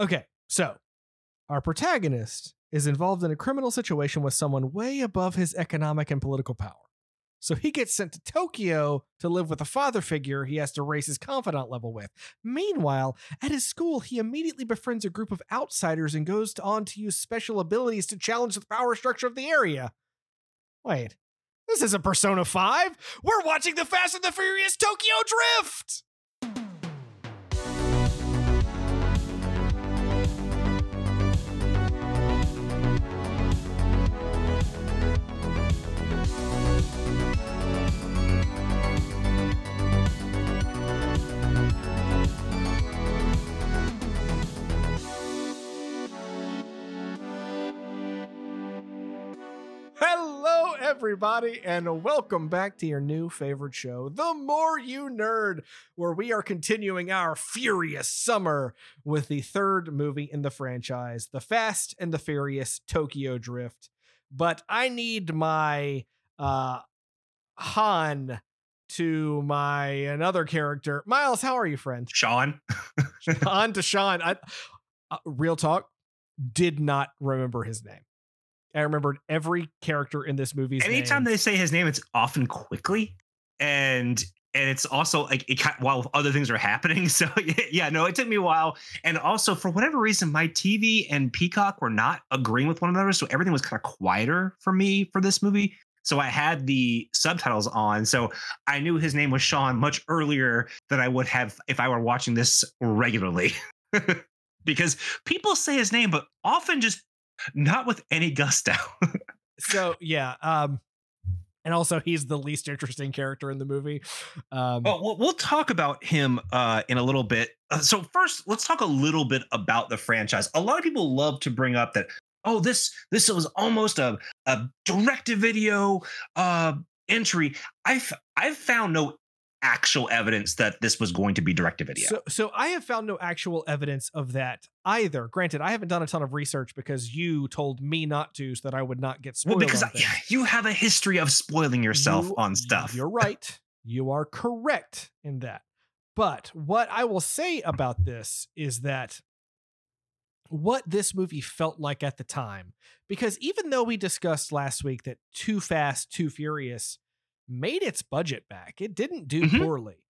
Okay, so our protagonist is involved in a criminal situation with someone way above his economic and political power. So he gets sent to Tokyo to live with a father figure he has to raise his confidant level with. Meanwhile, at his school, he immediately befriends a group of outsiders and goes on to use special abilities to challenge the power structure of the area. Wait, this isn't Persona 5. We're watching the Fast and the Furious Tokyo Drift! Hello, everybody, and welcome back to your new favorite show, The More You Nerd, where we are continuing our furious summer with the third movie in the franchise, The Fast and the Furious Tokyo Drift. But I need my uh, Han to my another character. Miles, how are you, friend? Sean. Han to Sean. I, uh, real talk, did not remember his name. I remembered every character in this movie. Anytime name. they say his name, it's often quickly, and and it's also like it while other things are happening. So yeah, no, it took me a while, and also for whatever reason, my TV and Peacock were not agreeing with one another, so everything was kind of quieter for me for this movie. So I had the subtitles on, so I knew his name was Sean much earlier than I would have if I were watching this regularly. because people say his name, but often just not with any gusto. so yeah, um, and also he's the least interesting character in the movie. Um, well, we'll, we'll talk about him uh, in a little bit. Uh, so first, let's talk a little bit about the franchise. A lot of people love to bring up that oh this this was almost a a direct to video uh, entry. I've I've found no actual evidence that this was going to be direct to video. So, so I have found no actual evidence of that either. Granted, I haven't done a ton of research because you told me not to, so that I would not get spoiled. Well, because I, you have a history of spoiling yourself you, on stuff. You're right. You are correct in that. But what I will say about this is that what this movie felt like at the time, because even though we discussed last week that Too Fast, Too Furious made its budget back. It didn't do mm-hmm. poorly.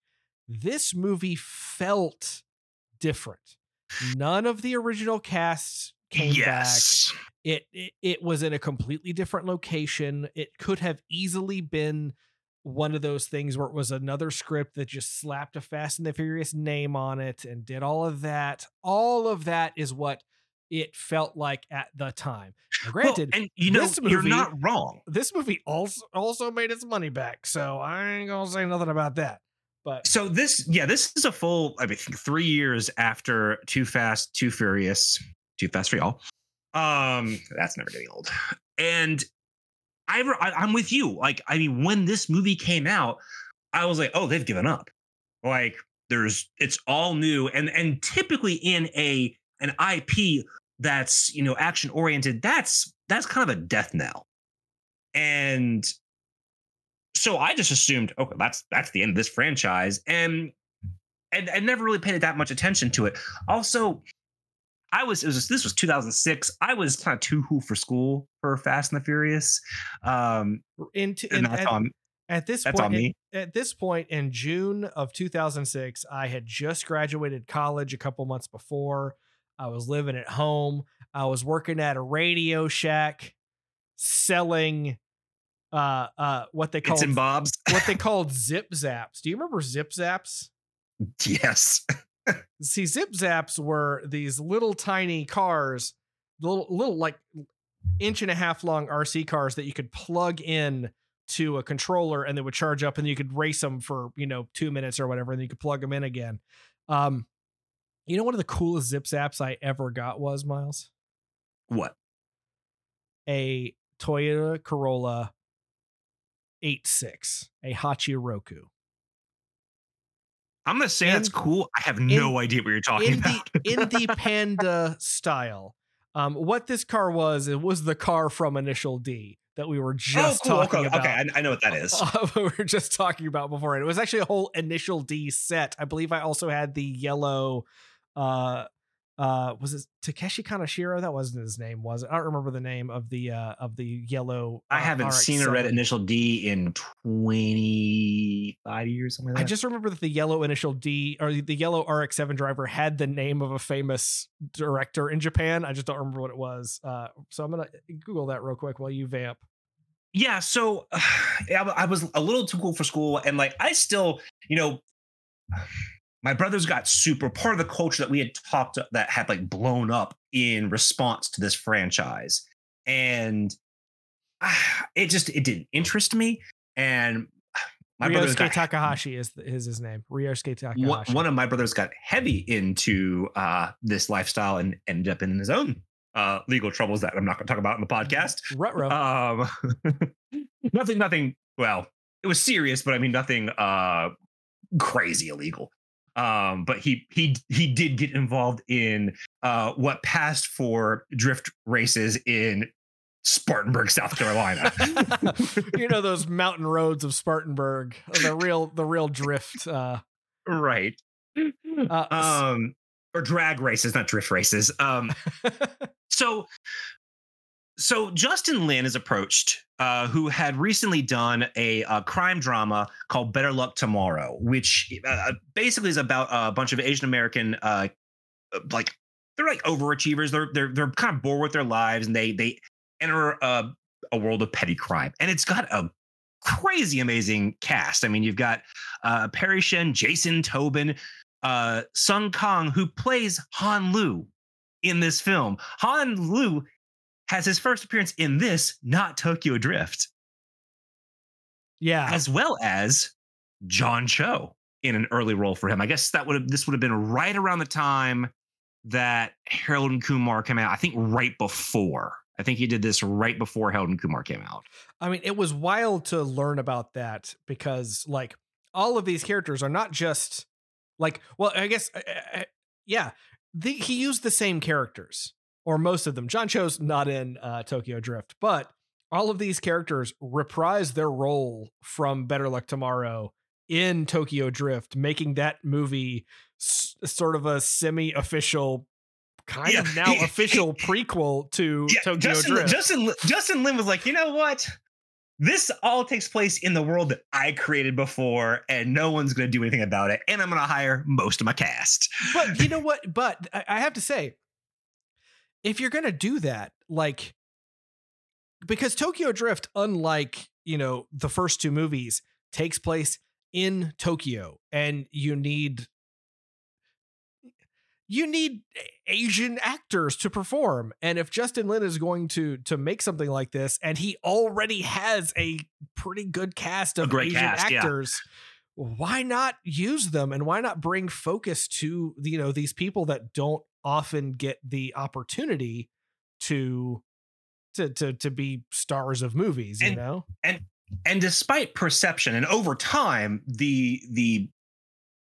This movie felt different. None of the original casts came yes. back. It, it it was in a completely different location. It could have easily been one of those things where it was another script that just slapped a Fast and the Furious name on it and did all of that. All of that is what it felt like at the time. Now, granted, well, and you know, movie, you're not wrong. This movie also also made its money back, so I ain't gonna say nothing about that. But so this, yeah, this is a full. I mean, three years after Too Fast, Too Furious, Too Fast for y'all. Um, that's never getting old. And I, I, I'm with you. Like, I mean, when this movie came out, I was like, oh, they've given up. Like, there's, it's all new, and and typically in a an IP that's you know action oriented that's that's kind of a death knell and so i just assumed okay that's that's the end of this franchise and and i never really paid that much attention to it also i was, was this was 2006 i was kind of too who for school for fast and the furious um into and that's at, on at this that's point, on me. At, at this point in June of 2006, I had just graduated college a couple months before. I was living at home. I was working at a Radio Shack selling uh uh what they called bobs what they called zip zaps. Do you remember zip zaps? Yes. See, zip zaps were these little tiny cars, little little like inch and a half long RC cars that you could plug in to a controller and they would charge up and you could race them for, you know, 2 minutes or whatever and then you could plug them in again. Um you know, one of the coolest zip zaps I ever got was Miles. What? A Toyota Corolla 86, a Hachiroku. I'm gonna say in, that's cool. I have no in, idea what you're talking in about. The, in the Panda style. Um, what this car was, it was the car from Initial D that we were oh, just oh, cool. talking okay. about. Okay, I, I, know what that is. Uh, we were just talking about before. And it was actually a whole Initial D set. I believe I also had the yellow uh uh was it Takeshi Kaneshiro? That wasn't his name, was it? I don't remember the name of the uh of the yellow. I uh, haven't seen or read RX-7. Initial D in 25 years, something like I just remember that the yellow initial D or the yellow RX-7 driver had the name of a famous director in Japan. I just don't remember what it was. Uh, so I'm gonna Google that real quick while you vamp. yeah so I I was a little too cool for school and like i still you know my brothers got super part of the culture that we had talked that had like blown up in response to this franchise and ah, it just it didn't interest me and my Ryosuke got Takahashi is is his name. Ryosuke Takahashi. one, one of my brothers got heavy into uh, this lifestyle and ended up in his own uh, legal troubles that I'm not going to talk about in the podcast. Rutro. Um, nothing, nothing. Well, it was serious, but I mean nothing uh, crazy illegal. Um, but he he he did get involved in uh, what passed for drift races in Spartanburg, South Carolina. you know those mountain roads of Spartanburg, the real the real drift. Uh, right. uh, Um, or drag races, not drift races. Um, so so justin lin is approached uh, who had recently done a, uh crime drama called better luck tomorrow which uh, basically is about a bunch of asian american uh, like they're like overachievers. They're they're they're kind of bored with their lives and they they enter a, a world of petty crime. And it's got a crazy amazing cast. I mean you've got uh perry shen jason tobin uh Sung Kang who plays Han Lue in this film. Han Lue has his first appearance in this, not Tokyo Drift, yeah, as well as John Cho in an early role for him. I guess that would have this would have been right around the time that Harold and Kumar came out. I think right before. I think he did this right before Harold and Kumar came out. I mean, it was wild to learn about that because, like, all of these characters are not just like, well, I guess, uh, uh, yeah, the, he used the same characters or most of them. John Cho's not in uh, Tokyo Drift, but all of these characters reprise their role from Better Luck Tomorrow in Tokyo Drift, making that movie s- sort of a semi-official. Kind of now official prequel to Yeah, Tokyo Justin, Drift. Justin Justin Lin was like, you know what? This all takes place in the world that I created before, and no one's going to do anything about it. And I'm going to hire most of my cast. but you know what? But I have to say, if you're gonna do that, like, because Tokyo Drift, unlike you know the first two movies, takes place in Tokyo, and you need you need Asian actors to perform. And if Justin Lin is going to to make something like this, and he already has a pretty good cast of Asian cast, yeah. actors, why not use them and why not bring focus to you know these people that don't often get the opportunity to to to to be stars of movies, you And- know? and and despite perception and over time the the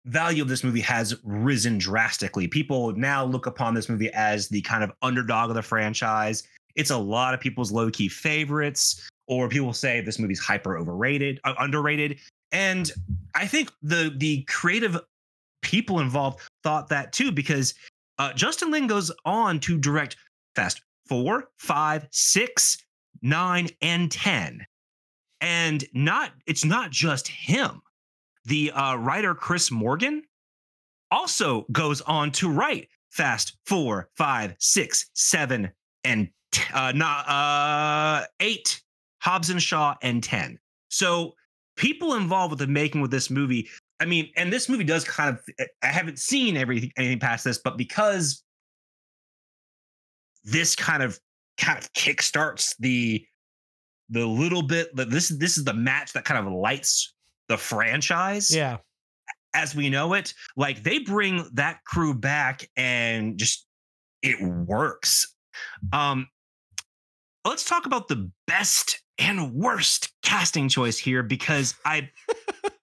value of this movie has risen drastically. People now look upon this movie as the kind of underdog of the franchise. It's a lot of people's low-key favorites or people say this movie's hyper overrated uh, underrated. And i think the the creative people involved thought that too because uh, justin lin goes on to direct fast four five six nine and ten. And not it's not just him. The uh, writer chris morgan also goes on to write fast four five six seven and t- uh, not uh, eight hobbs and shaw and 10 so people involved with the making with this movie i mean and this movie does kind of i haven't seen everything anything past this but because this kind of kind of kickstarts the the little bit that this this is the match that kind of lights the franchise Yeah. as we know it like they bring that crew back and just it works um let's talk about the best and worst casting choice here because i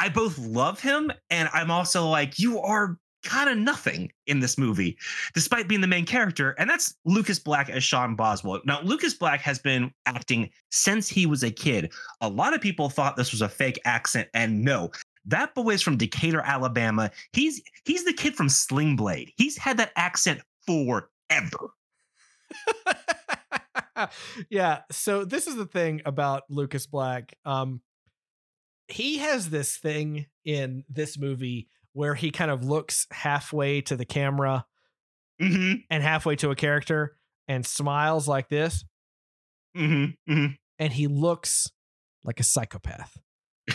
i both love him and i'm also like you are kind of nothing in this movie despite being the main character and that's lucas black as sean boswell now lucas black has been acting since he was a kid a lot of people thought this was a fake accent and no that boy is from Decatur, Alabama. He's he's the kid from Sling Blade. He's had that accent forever. yeah. So this is the thing about Lucas Black. Um, he has this thing in this movie where he kind of looks halfway to the camera Mm-hmm. and halfway to a character and smiles like this, Mm-hmm. mm-hmm. and he looks like a psychopath.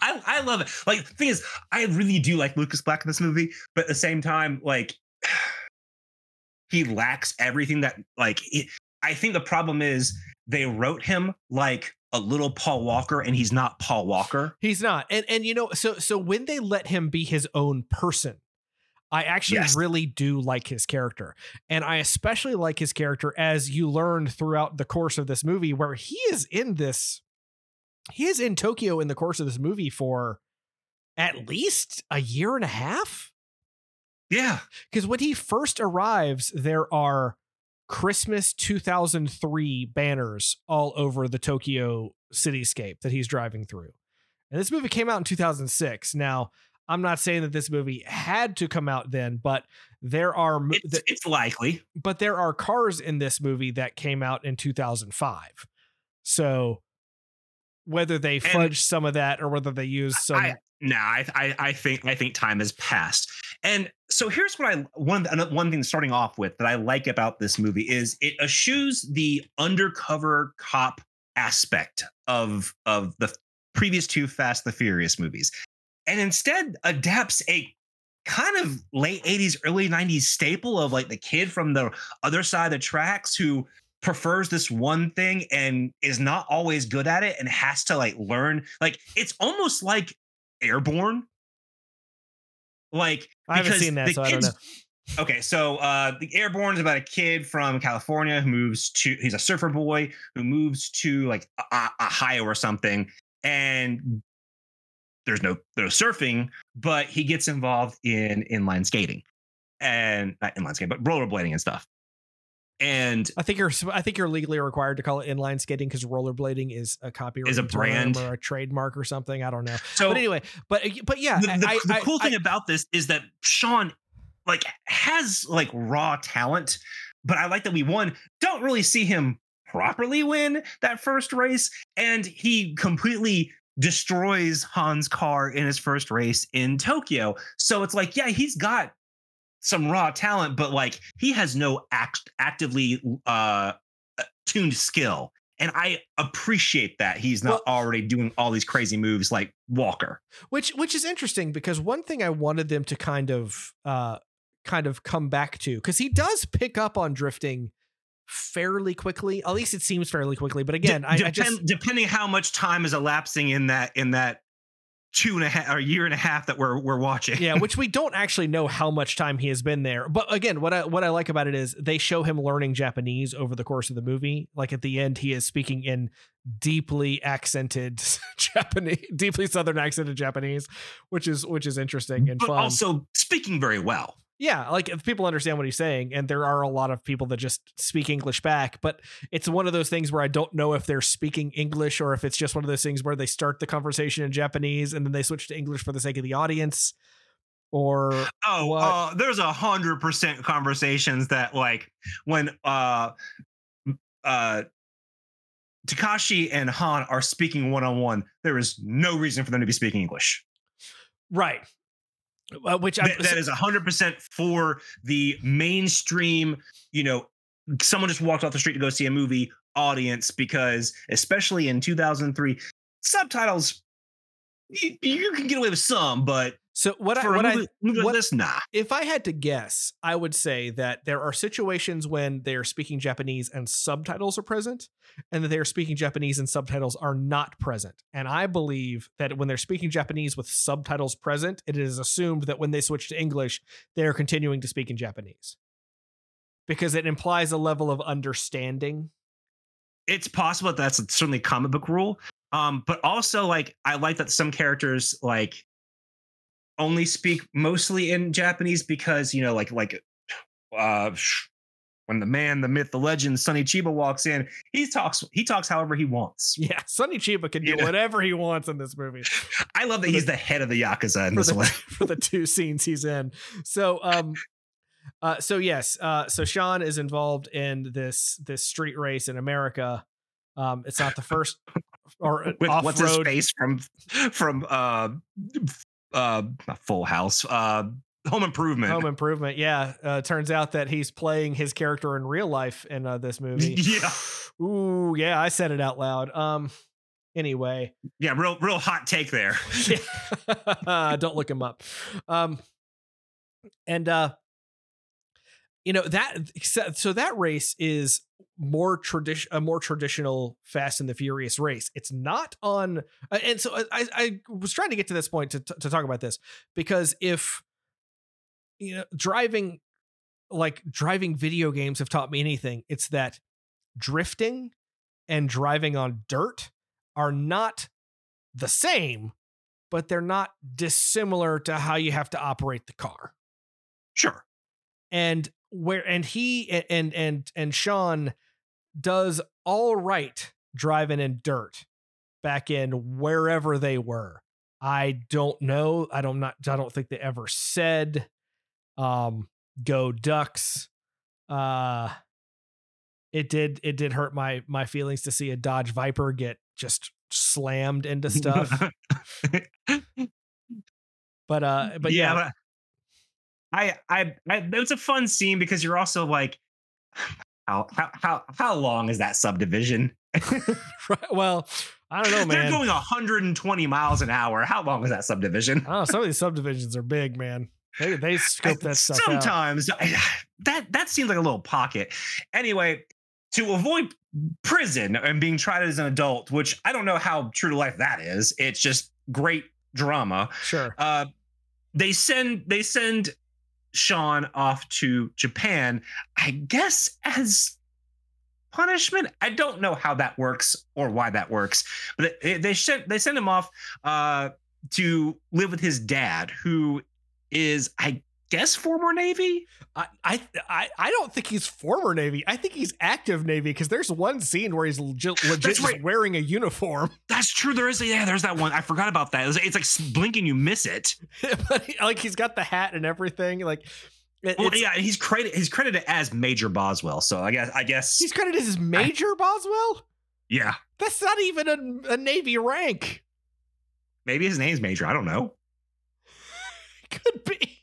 I, I love it. Like the thing is, I really do like Lucas Black in this movie, but at the same time, like he lacks everything that like it, I think the problem is they wrote him like a little Paul Walker, and he's not Paul Walker. He's not. And and you know, so so when they let him be his own person, I actually Yes. really do like his character. And I especially like his character as you learn throughout the course of this movie where he is in this he is in Tokyo in the course of this movie for at least a year and a half. Yeah, Because when he first arrives, there are Christmas 2003 banners all over the Tokyo cityscape that he's driving through. And this movie came out in 2006. Now, I'm not saying that this movie had to come out then, but there are it's, th- it's likely. but there are cars in this movie that came out in 2005. So whether they fudge some of that or whether they use some I, no, I, I I think I think time has passed. And so here's what I one one thing starting off with that I like about this movie is it eschews the undercover cop aspect of of the previous two Fast the Furious movies, and instead adapts a kind of late 80s early 90s staple of like the kid from the other side of the tracks who prefers this one thing and is not always good at it and has to like learn like it's almost like airborne like I haven't because seen that, the so I don't know. kids- okay so uh the airborne is about a kid from california who moves to he's a surfer boy who moves to like a, ohio or something and there's no there's surfing but he gets involved in inline skating and not inline skating but rollerblading and stuff and I think you're I think you're legally required to call it inline skating because rollerblading is a copyright Is a brand. or a trademark or something. I don't know. so but anyway, but uh, but yeah, the, the, I, the cool I- thing about this is that Sean like has like raw talent, but I like that we won. don't really see him properly win that first race, and he completely destroys Han's car in his first race in Tokyo. So it's like, yeah, he's got some raw talent, but like he has no act actively uh tuned skill. And I appreciate that he's not already doing all these crazy moves like Walker. which which is interesting because one thing I wanted them to kind of uh kind of come back to because he does pick up on drifting fairly quickly. At least it seems fairly quickly. But again, De- I, I just depending how much time is elapsing in that in that two and a half or year and a half that we're we're watching. yeah, which we don't actually know how much time he has been there. But again, what I what I like about it is they show him learning Japanese over the course of the movie. Like at the end, he is speaking in deeply accented Japanese, deeply southern accented Japanese, which is which is interesting and but fun. also speaking very well. Yeah, like if people understand what he's saying, and there are a lot of people that just speak English back, but it's one of those things where I don't know if they're speaking English or if it's just one of those things where they start the conversation in Japanese and then they switch to English for the sake of the audience. Or Oh, uh, there's a hundred percent conversations that like when uh uh Takashi and Han are speaking one on one, there is no reason for them to be speaking English. right, uh, which I, That- is a hundred percent for the mainstream. You know, someone just walked off the street to go see a movie audience because, especially in 2003, subtitles you, you can get away with some, but so what I what I movie, movie what- this, nah. if I had to guess, I would say that there are situations when they're speaking Japanese and subtitles are present, and that they are speaking Japanese and subtitles are not present. And I believe that when they're speaking Japanese with subtitles present, it is assumed that when they switch to English, they are continuing to speak in Japanese because it implies a level of understanding. it's possible that that's certainly a comic book rule. Um, but also like I like that some characters like only speak mostly in Japanese because you know like like uh when the man, the myth, the legend, Sonny Chiba walks in, he talks he talks however he wants. Yeah, Sonny Chiba can do whatever he wants in this movie I love that For he's the- the head of the Yakuza in this the, one. for the two scenes he's in. So um uh so yes, uh so Sean is involved in this this street race in America. Um it's not the first or With off what's his face from from uh uh Full House, uh Home Improvement. home improvement. Yeah. Uh turns out that he's playing his character in real life in uh, this movie. Yeah. Ooh, yeah, I said it out loud. Um anyway. yeah, real real hot take there. don't look him up um and uh you know that so that race is more tradition a more traditional fast and the furious race it's not on uh, and so i i was trying to get to this point to to talk about this because if you know driving like driving video games have taught me anything it's that drifting and driving on dirt are not the same but they're not dissimilar to how you have to operate the car Sure. and where and he and and and Sean does all right driving in dirt back in wherever they were. I don't know. I don't not I don't think they ever said um go ducks. Uh it did it did hurt my my feelings to see a Dodge Viper get just slammed into stuff. but uh but yeah, but I, I, I, it was a fun scene because you're also like, how, how, how, how long is that subdivision? right, well, I don't know, man. They're going 120 miles an hour. How long is that subdivision? oh. Some of these subdivisions are big, man. They they scope that stuff out. Sometimes I- that that seems like a little pocket. Anyway, to avoid prison and being tried as an adult, which I don't know how true to life that is. It's just great drama. Sure. Uh, they send they send Sean off to Japan, I guess as punishment. I don't know how that works or why that works, but they send they send him off uh, to live with his dad, who is I guess former Navy. I, I I I don't think he's former Navy. I think he's active Navy because there's one scene where he's legit, legit right. wearing a uniform. That's true. There is a, yeah. There's that one. I forgot about that. It's, it's like blinking, you miss it. but he- like he's got the hat and everything. Like it- Well, yeah, he's credited he's credited as Major Boswell. So I guess I guess he's credited as Major Boswell. yeah. That's not even a, a Navy rank. Maybe his name's Major. I don't know. Could be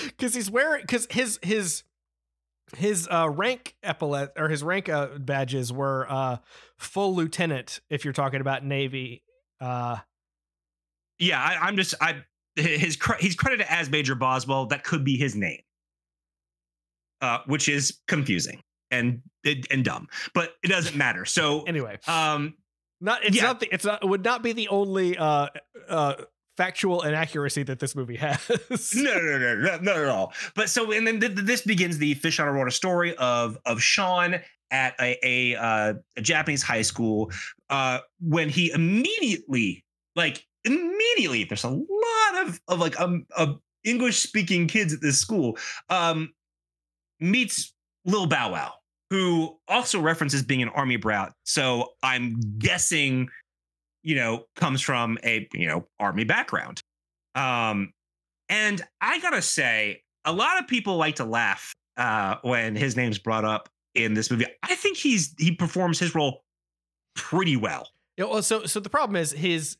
because he's wearing because his his his uh rank epaulet or his rank uh, badges were uh full lieutenant if you're talking about navy uh Yeah, I, I'm just I his he's credited as Major Boswell. That could be his name, uh, which is confusing and and dumb, but it doesn't matter. So, anyway um, not it's Yeah. not the, it's not it would not be the only uh uh factual inaccuracy that this movie has no, no, no, no, not at all. But so, and then th- th- this begins the fish on a water story of of Sean at a a, uh, a Japanese high school uh, when he immediately, like immediately, there's a lot of of like um of English speaking kids at this school. Um, meets Lil Bow Wow, who also references being an army brat. So I'm guessing, you know, comes from a you know army background. Um, and I gotta say, a lot of people like to laugh uh, when his name's brought up in this movie. I think he's he performs his role pretty well. Yeah, well, so so the problem is his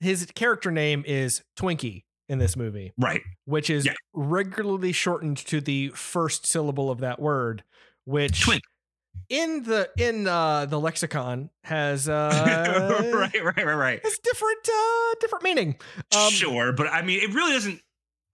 his character name is twinkie in this movie Right. which is Yeah. regularly shortened to the first syllable of that word, which Twink. In the in uh, the lexicon has uh, right, right, right, right. has different uh, different meaning. Um, sure, but I mean, it really doesn't.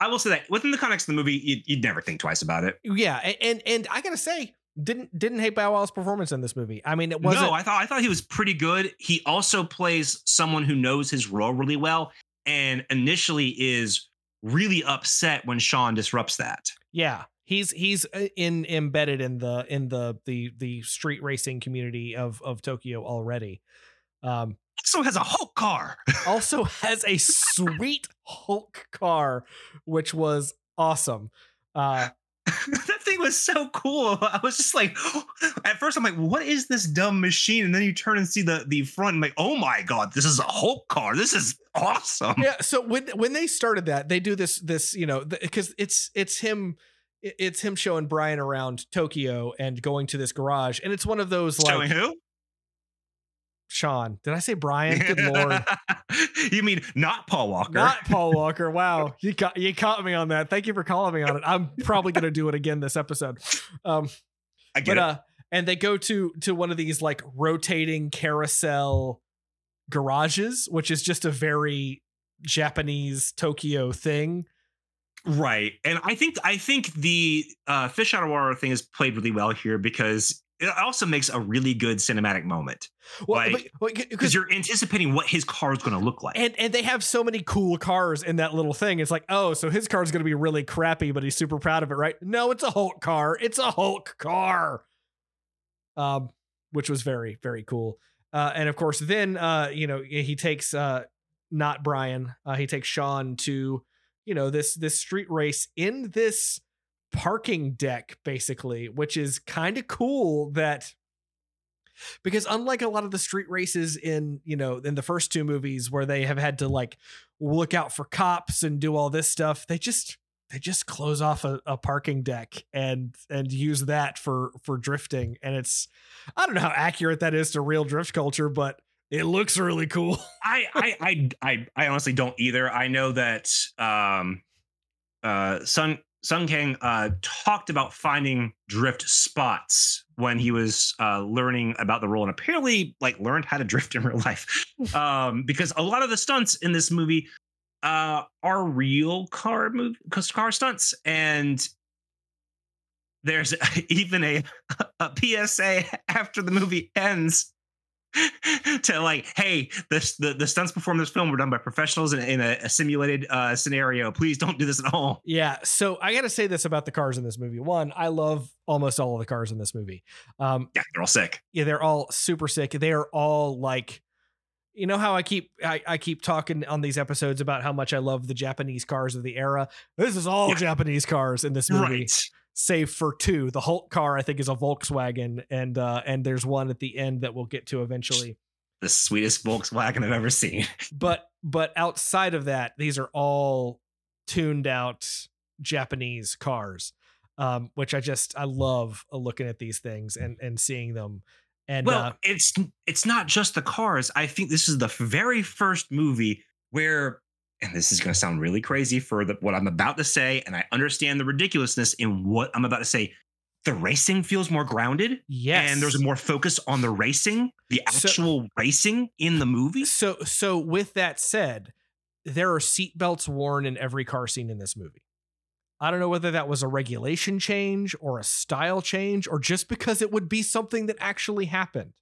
I will say that within the context of the movie, you'd, you'd never think twice about it. Yeah, a- and and I gotta say, didn't didn't hate Bow Wow's performance in this movie. I mean, it wasn't. no, I thought I thought he was pretty good. He also plays someone who knows his role really well, and initially is really upset when Sean disrupts that. yeah, he's he's uh, in embedded in the in the the the street racing community of of Tokyo already. Um, Also has a Hulk car. also has a sweet Hulk car, which was awesome. Uh, that thing was so cool. I was just like, at first I'm like, what is this dumb machine? And then you turn and see the the front, and like, oh my god, this is a Hulk car. This is awesome. Yeah. So when when they started that, they do this this you know because it's it's him it's him showing Brian around Tokyo and going to this garage, and it's one of those like Showing who? Sean. Did I say Brian? Good lord. you mean not Paul Walker? Not Paul Walker. Wow, you caught you caught me on that. Thank you for calling me on it. I'm probably gonna do it again this episode. Um, I get but it. uh, and they go to to one of these like rotating carousel garages, which is just a very Japanese Tokyo thing. Right. And I think I think the uh fish out of water thing is played really well here because it also makes a really good cinematic moment. Well, Like, because you're anticipating what his car is going to look like. and and they have so many cool cars in that little thing. It's like, oh, so his car is gonna be really crappy, but he's super proud of it, right? No, it's a Hulk car. It's a Hulk car. Um, which was very very cool. Uh, and of course, then uh, you know, he takes uh, not Brian. Uh, he takes Sean to you know this this street race in this parking deck basically which is kind of cool that because unlike a lot of the street races in you know in the first two movies where they have had to like look out for cops and do all this stuff they just they just close off a, a parking deck and and use that for for drifting. And it's i don't know how accurate that is to real drift culture but it looks really cool I, I I I I honestly don't either. I know that um uh Sung Sung Kang uh talked about finding drift spots when he was uh learning about the role and apparently like learned how to drift in real life. Um because a lot of the stunts in this movie uh are real car move car stunts and there's even a a PSA after the movie ends to like, hey, this the, the stunts performed in this film were done by professionals in, in a, a simulated uh, scenario. Please don't do this at home. Yeah, so I got to say this about the cars in this movie. One, I love almost all of the cars in this movie. Um, Yeah, they're all sick. yeah, they're all super sick. They are all like, you know how I keep I, I keep talking on these episodes about how much I love the Japanese cars of the era. This is all Yeah. Japanese cars in this movie, Right. save for two. The Hulk car I think is a Volkswagen, and uh, and there's one at the end that we'll get to eventually. The sweetest Volkswagen I've ever seen. But but outside of that, these are all tuned out Japanese cars, um, which I just I love looking at these things and and seeing them. And well, uh, it's it's not just the cars. I think this is the very first movie where, and this is going to sound really crazy for the, what I'm about to say, and I understand the ridiculousness in what I'm about to say. The racing feels more grounded. yes, and there's more focus on the racing, the So- actual racing in the movie. So so with that said, there are seatbelts worn in every car scene in this movie. I don't know whether that was a regulation change or a style change or just because it would be something that actually happened.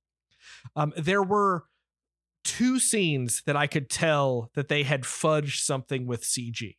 Um, there were two scenes that I could tell that they had fudged something with CG.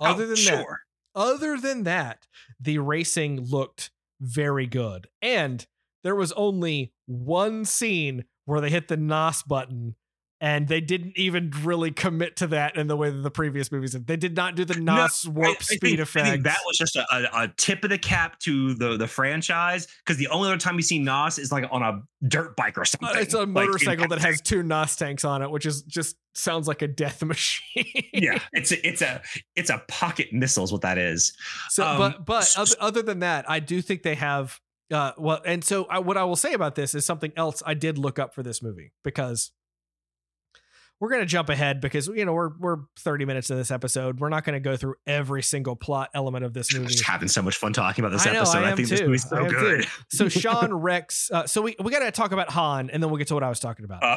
Other Oh, than that, sure. other than that, the racing looked very good. And there was only one scene where they hit the NOS button and they didn't even really commit to that in the way that the previous movies did. They did not do the NOS I- warp I speed think, effect. I think that was just a, a, tip of the cap to the the franchise because the only other time you see Nos is like on a dirt bike or something. Uh, it's a like, motorcycle that has two NOS tanks on it, which is just sounds like a death machine. yeah, it's a, it's a it's a pocket missile is what that is. So, Um, but but s- other, other than that, I do think they have. Uh, well, and so I, what I will say about this is something else I did look up for this movie because we're gonna jump ahead because you know we're we're 30 minutes in this episode. We're not gonna go through every single plot element of this I'm movie. just having so much fun talking about this I know, episode. I I, think this too. movie's so am too. So Sean Rex. Uh, so we we gotta talk about Han, and then we'll get to what I was talking about. Uh,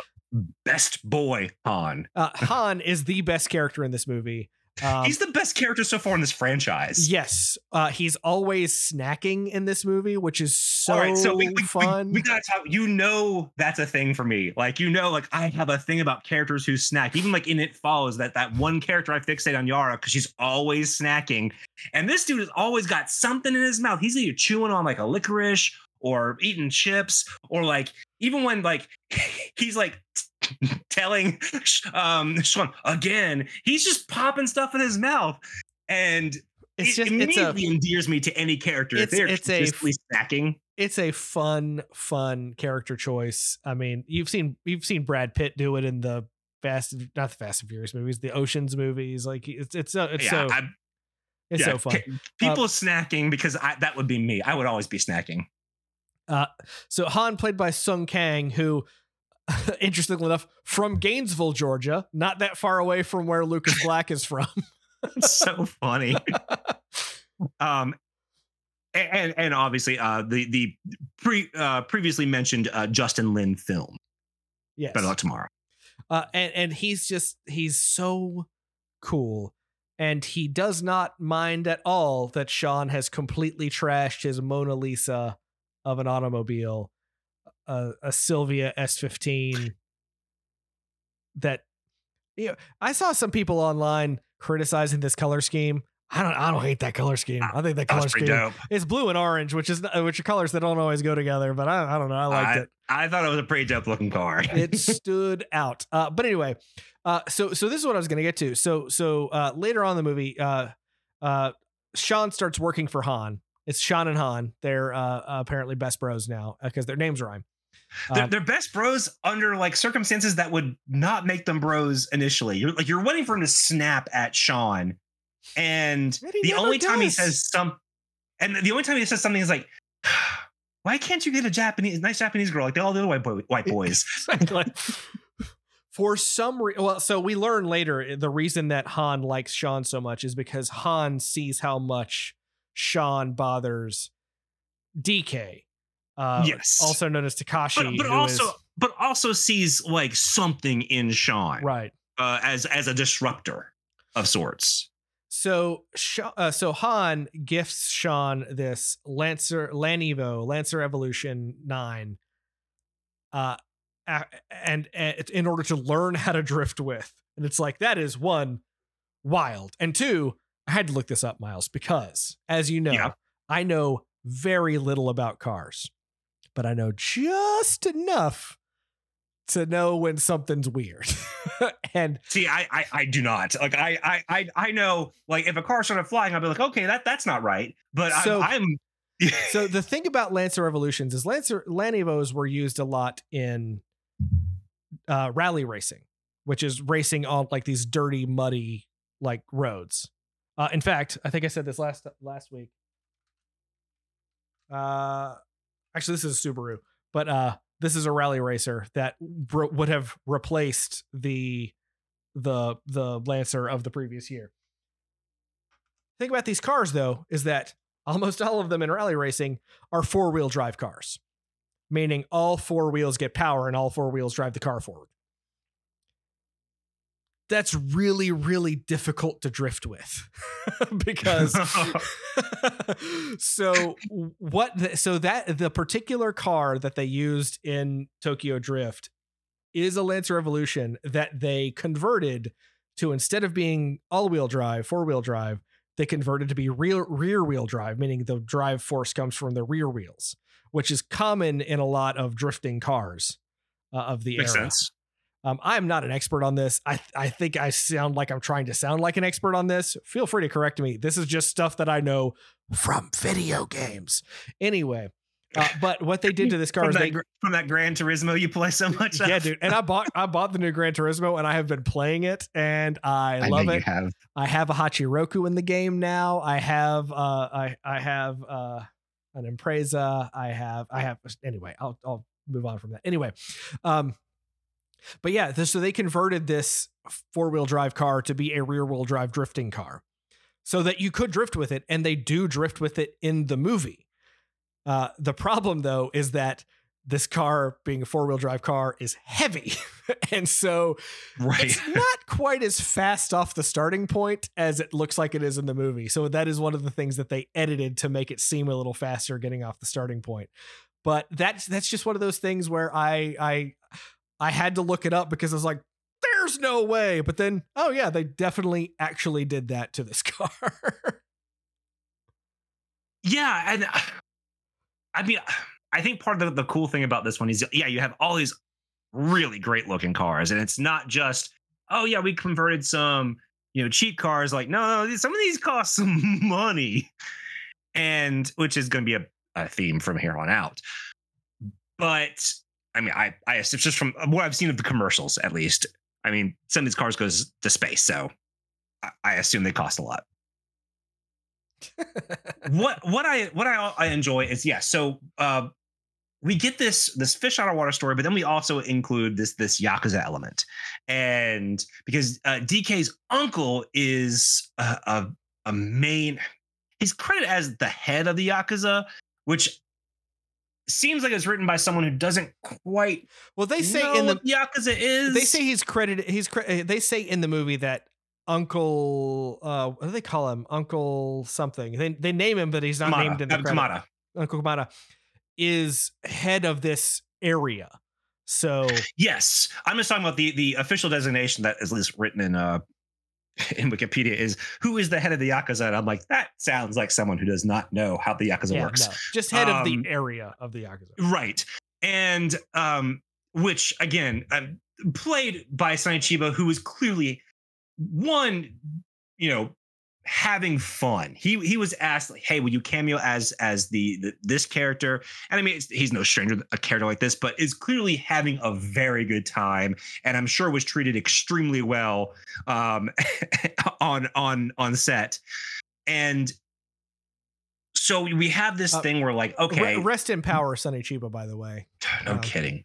Best boy Han. Uh, Han is the best character in this movie. Um, He's the best character so far in this franchise. Yes, uh, he's always snacking in this movie, which is so, All right, so we, we, we- fun. We, gotta talk. You know that's a thing for me. Like you know, like I have a thing about characters who snack. Even like in It Follows, that that one character I fixate on Yara because she's always snacking, and this dude has always got something in his mouth. He's either chewing on like a licorice or eating chips or like even when like he's like telling um Sean again, he's just popping stuff in his mouth. And it's it just it's a immediately endears me to any character. It's- they're it's a- stacking. it's a fun fun character choice. I mean, you've seen you've seen Brad Pitt do it in the Fast not the Fast and Furious movies, the Oceans movies. Like it's it's so it's yeah, so I, it's yeah, so fun. Uh, People snacking because I, that would be me. I would always be snacking. Uh, So Han, played by Sung Kang, who, interestingly enough, from Gainesville, Georgia, not that far away from where Lucas Black is from. so funny. um, and and obviously, uh, the the pre uh, previously mentioned uh, Justin Lin film. yes. Better luck tomorrow. Uh, and and he's just he's so cool, and he does not mind at all that Sean has completely trashed his Mona Lisa of an automobile, a, a Silvia S15. That, you know, I saw some people online criticizing this color scheme. I don't I don't hate that color scheme. I think that color scheme dope. it's blue and orange, which is which are colors that don't always go together. But I, I don't know. I liked it. I thought it was a pretty dope looking car. it stood out. Uh, but anyway, uh, so so this is what I was going to get to. So so uh, later on in the movie, uh, uh, Sean starts working for Han. It's Sean and Han. They're uh, apparently best bros now because their names rhyme. They're, Um, they're best bros under like circumstances that would not make them bros initially. You're like you're waiting for him to snap at Sean, and And the never only time he says some, and the only time he says something is like, "Why can't you get a Japanese, nice Japanese girl like all the other white boy, white boys?" Exactly. For some reason, well, so we learn later eh, the reason that Han likes Sean so much is because Han sees how much Sean bothers DK, uh, Yes. also known as Takashi, but, but who also, is- but also sees like something in Sean right. uh, as as a disruptor of sorts. So, uh, so Han gifts Sean this Lancer Lanevo Lancer Evolution Nine, uh, and, and in order to learn how to drift with, and it's like that is one wild, and two, I had to look this up, Miles, because as you know, Yeah. I know very little about cars, but I know just enough to know when something's weird, and See, I, I I do not like I I I I know like if a car started flying, I'd be like, okay, that that's not right. But So- I'm, I'm so the thing about Lancer Evolutions is Lancer Lanevos were used a lot in uh, rally racing, which is racing on like these dirty, muddy like roads. Uh, in fact, I think I said this last last week. Uh, actually, this is a Subaru, but uh, this is a rally racer that bro- would have replaced the the the Lancer of the previous year. Thing about these cars, though, is that almost all of them in rally racing are four wheel drive cars, meaning all four wheels get power and all four wheels drive the car forward. That's really, really difficult to drift with because so what the, so that the particular car that they used in Tokyo Drift is a Lancer Evolution that they converted to instead of being all-wheel drive, four-wheel drive, they converted to be rear rear wheel drive, meaning the drive force comes from the rear wheels, which is common in a lot of drifting cars uh, of the makes era. sense. Um, I'm not an expert on this. I I think I sound like I'm trying to sound like an expert on this. Feel free to correct me. This is just stuff that I know from video games. Anyway, uh, but what they did to this car From is that, they gr- from that Gran Turismo you play so much. yeah, of? dude. And I bought I bought the new Gran Turismo and I have been playing it and I, I love know it. you have. I have a Hachiroku in the game now. I have uh I I have uh an Impreza. I have I have anyway, I'll I'll move on from that. Anyway, um but yeah, this, so they converted this four-wheel drive car to be a rear-wheel drive drifting car. So that you could drift with it and they do drift with it in the movie. Uh the problem though is that this car being a four-wheel drive car is heavy. and so Right. it's not quite as fast off the starting point as it looks like it is in the movie. So that is one of the things that they edited to make it seem a little faster getting off the starting point. But that's that's just one of those things where I I I had to look it up because I was like there's no way. But then oh yeah, they definitely actually did that to this car. Yeah, and uh, I mean, I think part of the, the cool thing about this one is, yeah, you have all these really great looking cars, and it's not just, oh yeah, we converted some you know, cheap cars. Like, no, no, some of these cost some money, and which is going to be a, a theme from here on out. But I mean, I, I it's just from what I've seen of the commercials, at least. I mean, some of these cars goes to space, so I, I assume they cost a lot. what what I what I, I enjoy is yeah. So uh, we get this this fish out of water story, but then we also include this this yakuza element, and because uh, DK's uncle is a, a, a main, he's credited as the head of the yakuza, which seems like it's written by someone who doesn't quite. Well, they say in the yakuza is they say he's credited. He's cre- they say in the movie that Uncle, uh, what do they call him? Uncle something. They they name him, but he's not Kamada, named in the credit. Kamada. Uncle Kamada is head of this area. So Yes, I'm just talking about the the official designation that is at least written in uh in Wikipedia is who is the head of the yakuza, and I'm like that sounds like someone who does not know how the yakuza yeah, works. no, just head of Um, the area of the Yakuza. Right. And um, which again, um, played by Sonny Chiba, who was clearly one, you know, having fun. He he was asked like, "Hey, will you cameo as as the, the this character?" And I mean, it's, he's no stranger to a character like this, but is clearly having a very good time, and I'm sure was treated extremely well um, on on on set. And so we have this Uh, thing where like, okay, rest in power, Sonny Chiba. By the way, no Um, kidding.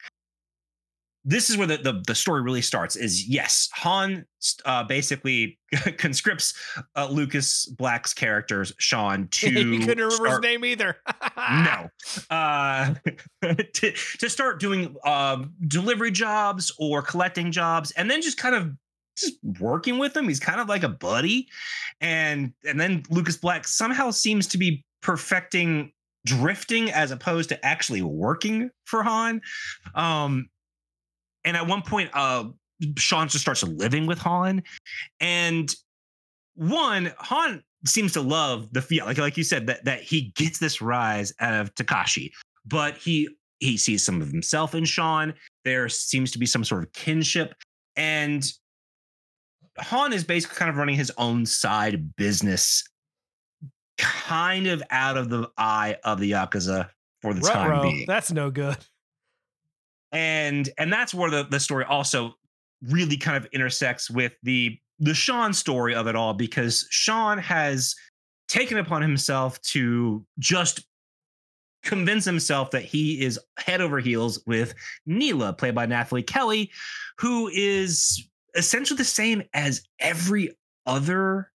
This is where the, the, the story really starts. Is yes, Han uh, basically conscripts uh, Lucas Black's characters, Sean, to you couldn't remember start- his name either. no, uh, to, to start doing um, delivery jobs or collecting jobs, and then just kind of just working with him. He's kind of like a buddy, and and then Lucas Black somehow seems to be perfecting drifting as opposed to actually working for Han. Um, and at one point, uh, Sean just starts living with Han, and one Han seems to love the feel like like you said that that he gets this rise out of Takashi, but he he sees some of himself in Sean. There seems to be some sort of kinship, and Han is basically kind of running his own side business, kind of out of the eye of the yakuza for the time being That's no good. And and that's where the, the story also really kind of intersects with the the Sean story of it all because Sean has taken upon himself to just convince himself that he is head over heels with Neela, played by Nathalie Kelly, who is essentially the same as every other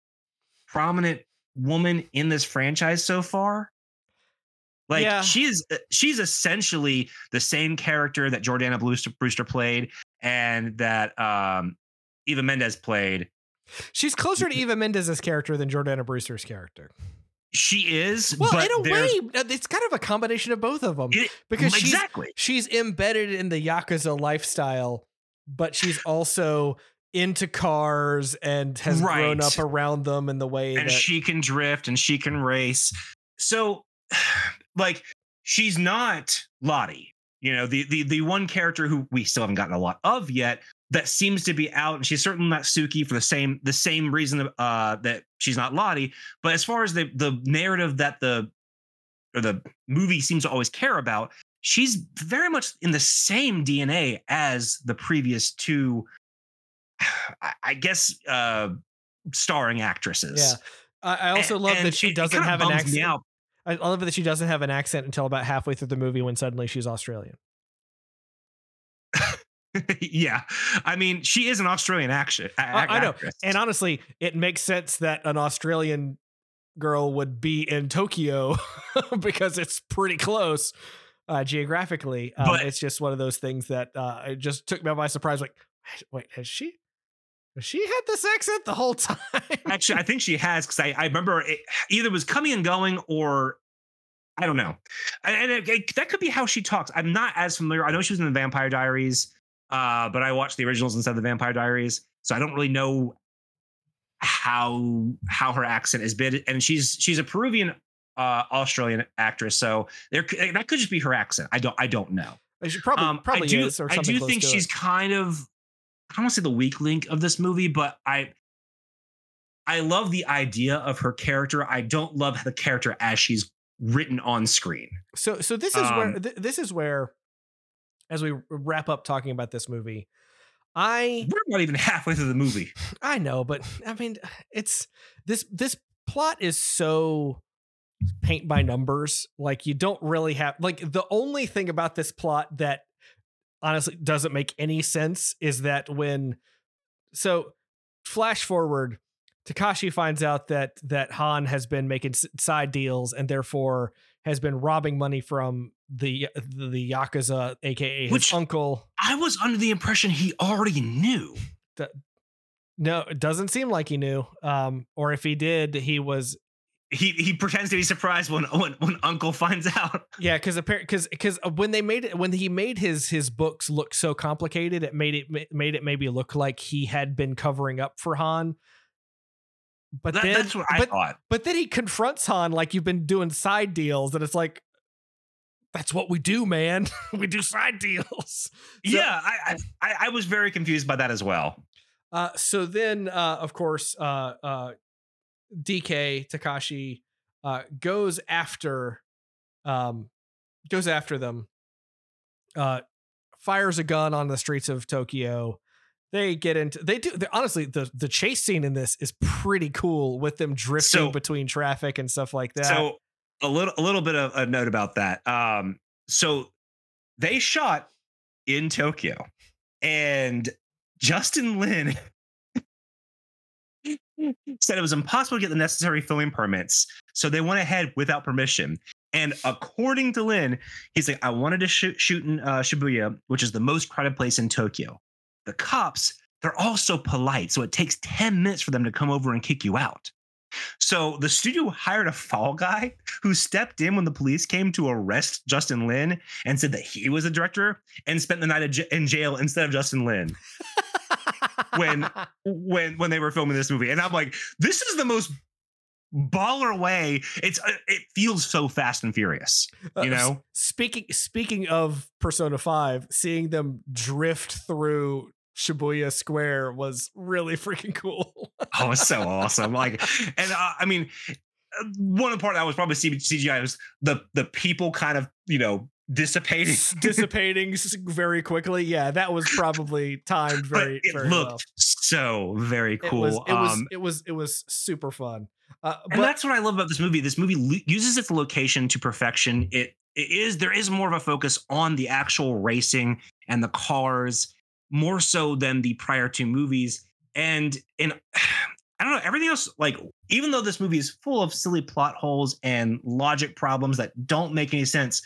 prominent woman in this franchise so far. Like Yeah. she's she's essentially the same character that Jordana Brewster, Brewster played and that um Eva Mendes played. She's closer to Eva Mendes's character than Jordana Brewster's character. She is, Well, in a way, uh, it's kind of a combination of both of them it- because she's exactly. she's embedded in the yakuza lifestyle, but she's also into cars and has grown up around them in the way and that she can drift and she can race. So, like, she's not Letty. You know, the the the one character who we still haven't gotten a lot of yet that seems to be out, and she's certainly not Suki for the same the same reason uh, that she's not Letty. But as far as the the narrative that the or the movie seems to always care about, she's very much in the same DNA as the previous two. I- guess uh starring actresses. yeah. I, also And- love that she doesn't have an accent. I love that she doesn't have an accent until about halfway through the movie when suddenly she's Australian. yeah, I mean, she is an Australian action. a- I- I know. And honestly, it makes sense that an Australian girl would be in Tokyo because it's pretty close uh, geographically. Um, But- it's just one of those things that uh, it just took me by surprise. Like, wait, has she? She had this accent the whole time? Actually, I think she has because I, I remember it either was coming and going or I don't know. And, it- it- that could be how she talks. I'm not as familiar. I know she was in the Vampire Diaries, uh, but I watched the originals instead of the Vampire Diaries, so I don't really know how how her accent is bid. And she's she's a Peruvian uh, Australian actress, so there that could just be her accent. I don't I don't know. she probably Um, probably I do, is, I do think she's it. kind of I don't want to say the weak link of this movie, but I I love the idea of her character. I don't love the character as she's written on screen. So so this is where Um, th- this is where as we wrap up talking about this movie, I We're not even halfway through the movie. I know, but I mean, it's this this plot is so paint by numbers. Like you don't really have like the only thing about this plot that honestly doesn't make any sense is that when so flash forward Takashi finds out that that Han has been making side deals and therefore has been robbing money from the the, yakuza aka his Which- uncle I was under the impression he already knew. no it doesn't seem like he knew um or if he did he was He he pretends to be surprised when when, when Uncle finds out. Yeah, because apparently because because when they made it when he made his his books look so complicated, it made it made it maybe look like he had been covering up for Han. But That- then, that's what I but, thought. but then he confronts Han like you've been doing side deals, and it's like that's what we do, man. we do side deals. So- yeah, I, I I was very confused by that as well. Uh, so then, uh, of course, uh, uh, DK Takashi uh, goes after, um, goes after them. Uh, fires a gun on the streets of Tokyo. They get into. They do. they- honestly, the the chase scene in this is pretty cool with them drifting So- between traffic and stuff like that. So a little a little bit of a note about that. Um, so they shot in Tokyo, and Justin Lin said it was impossible to get the necessary filming permits, so they went ahead without permission. And according to Lin, he's like, "I wanted to shoot shoot in uh, Shibuya, which is the most crowded place in Tokyo. The cops." They're all so polite, so it takes 10 minutes for them to come over and kick you out. So the studio hired a fall guy who stepped in when the police came to arrest Justin Lin and said that he was the director and spent the night in in jail instead of Justin Lin when- when when they were filming this movie. And I'm like, this is the most baller way. It's uh, it feels so fast and furious. Uh, you know? speaking speaking of Persona 5, seeing them drift through Shibuya Square was really freaking cool. Oh, it's so awesome. Like, and uh, I mean, uh, one of the part that was probably CGI was the the people kind of you know dissipating. Dissipating very quickly. Yeah, that was probably timed but very it very looked well. so very It cool. was it was um, it was it was super fun. Uh, and but that's what I love about this movie. This movie lo- uses its location to perfection. It it is there is more of a focus on the actual racing and the cars more so than the prior two movies. And in I don't know everything else. Like even though this movie is full of silly plot holes and logic problems that don't make any sense,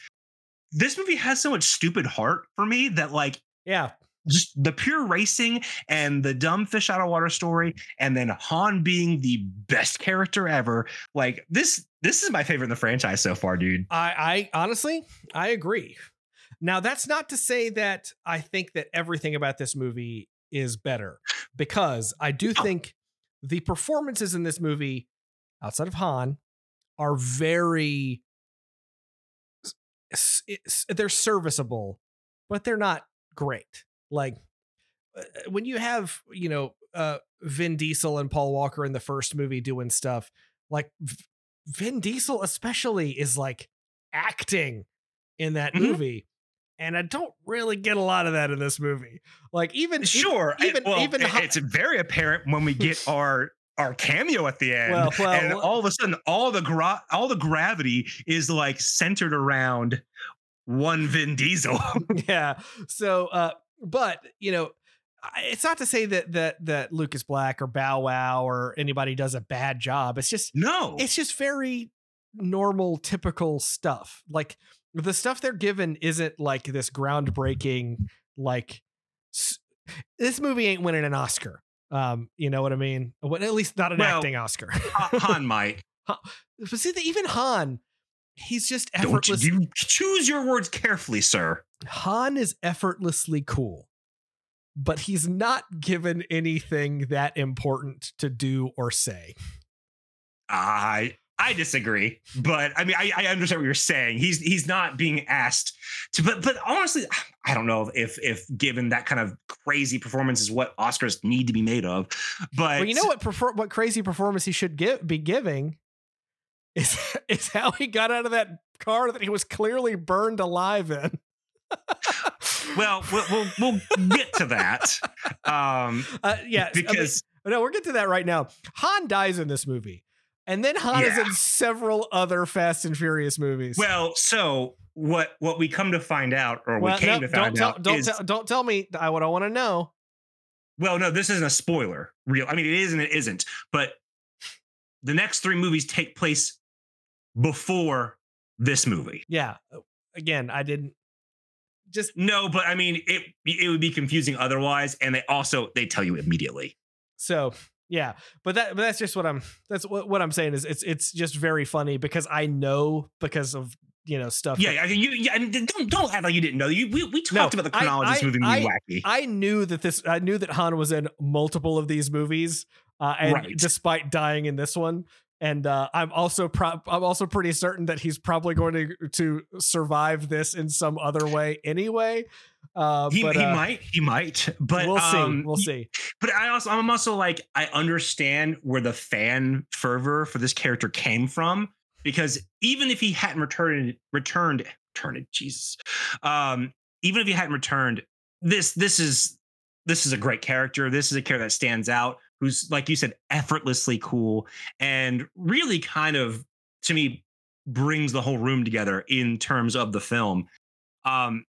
this movie has so much stupid heart for me that like yeah, just the pure racing and the dumb fish out of water story and then Han being the best character ever like this this is my favorite in the franchise so far dude I, I honestly, I agree. Now, that's not to say that I think that everything about this movie is better, because I do Oh. think the performances in this movie, outside of Han, are very. S- s- They're serviceable, but they're not great. Like uh, when you have, you know, uh, Vin Diesel and Paul Walker in the first movie doing stuff, like V- Vin Diesel especially is like acting in that Mhm. movie. And I don't really get a lot of that in this movie. Like even sure I- even well, even it's very apparent when we get our our cameo at the end Well, well, and all of a sudden all the gra- all the gravity is like centered around one Vin Diesel yeah. So, uh, but you know, it's not to say that that that Lucas Black or Bow Wow or anybody does a bad job. It's just no it's just very normal, typical stuff. Like the stuff they're given isn't like this groundbreaking. Like s- this movie ain't winning an Oscar. Um, you know what I mean? At least not an Well, acting Oscar. Han might but see, even Han, he's just don't you, you choose your words carefully sir Han is effortlessly cool, but he's not given anything that important to do or say. I I disagree, but I mean, I, I understand what you're saying. He's he's not being asked to, but but honestly, I don't know if if given that kind of crazy performance is what Oscars need to be made of. But well, you know what what crazy performance he should give be giving is is how he got out of that car that he was clearly burned alive in. well, we'll we'll, we'll get to that. Um, uh, yeah, because I mean, no, we'll get to that right now. Han dies in this movie. And then Han yeah. is in several other Fast and Furious movies. Well, so what what we come to find out, or well, we came no, to find don't out, don't, is, tell, don't tell me. I what I want to know. Well, no, this isn't a spoiler. Real, I mean, it is and it isn't. But the next three movies take place before this movie. Yeah. Again, I didn't just no, but I mean, it it would be confusing otherwise, and they also they tell you immediately. So yeah, but that but that's just what I'm that's what, what I'm saying is it's it's just very funny because I know because of you know stuff. Yeah, that, you yeah, don't don't act like you didn't know. You we, we talked no, about the chronology I, of this movie being wacky. I knew that this I knew that Han was in multiple of these movies, uh, and right. despite dying in this one, and uh, I'm also pro- I'm also pretty certain that he's probably going to to survive this in some other way anyway. Uh, he, but, he uh, might, he might, but we'll um, see. We'll see. But I also, I'm also like, I understand where the fan fervor for this character came from because even if he hadn't returned, returned, returned, Jesus, um, even if he hadn't returned, this, this is, this is a great character. This is a character that stands out, who's like you said, effortlessly cool and really kind of to me brings the whole room together in terms of the film. Um,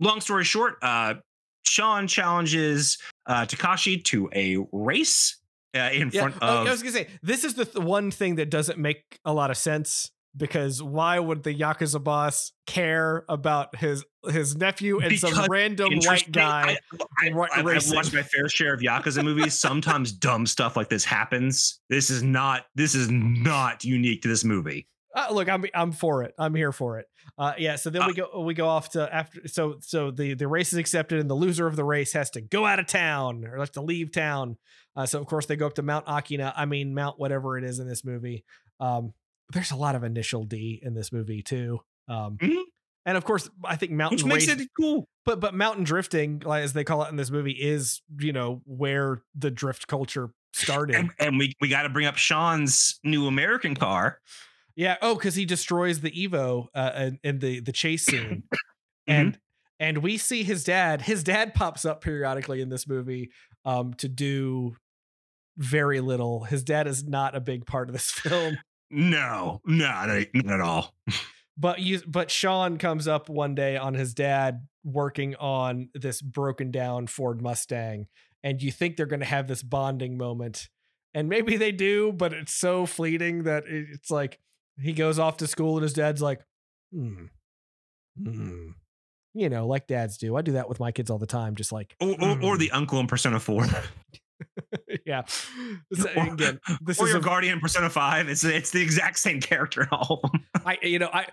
long story short, uh, Sean challenges uh, Takashi to a race uh, in yeah, front of. I was gonna say this is the th- one thing that doesn't make a lot of sense because why would the yakuza boss care about his his nephew and because some random white guy? I, I've watched my fair share of yakuza movies. Sometimes dumb stuff like this happens. This is not this is not unique to this movie. Uh, look, I'm I'm for it. I'm here for it. Uh, yeah. So then uh, we go we go off to after. So so the the race is accepted, and the loser of the race has to go out of town or has to leave town. Uh, so of course they go up to Mount Akina. I mean Mount whatever it is in this movie. Um, there's a lot of initial D in this movie too. Um, mm-hmm. and of course I think mountain Which makes race, it cool. But but mountain drifting, as they call it in this movie, is you know where the drift culture started. And, and we we got to bring up Sean's new American car. Yeah. Oh, because he destroys the Evo uh, in, the the chase scene, mm-hmm. and and we see his dad. His dad pops up periodically in this movie um, to do very little. His dad is not a big part of this film. No, not, not at all. but you, but Sean comes up one day on his dad working on this broken down Ford Mustang, and you think they're going to have this bonding moment, and maybe they do, but it's so fleeting that it's like he goes off to school and his dad's like, hmm, hmm. You know, like dads do. I do that with my kids all the time, just like or, or, or the uncle in Persona 4. yeah. So, again, this or is your a, guardian Persona 5. It's it's the exact same character in all of them. I you know, I,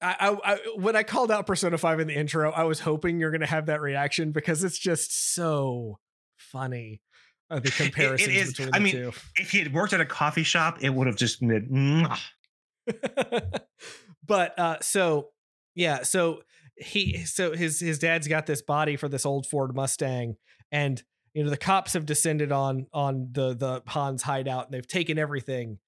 I I when I called out Persona 5 in the intro, I was hoping you're gonna have that reaction because it's just so funny. Uh, the comparisons it, it is, between the I mean, two. If he had worked at a coffee shop, it would have just been but uh so yeah, so he so his his dad's got this body for this old Ford Mustang and you know the cops have descended on on the the Han's hideout and they've taken everything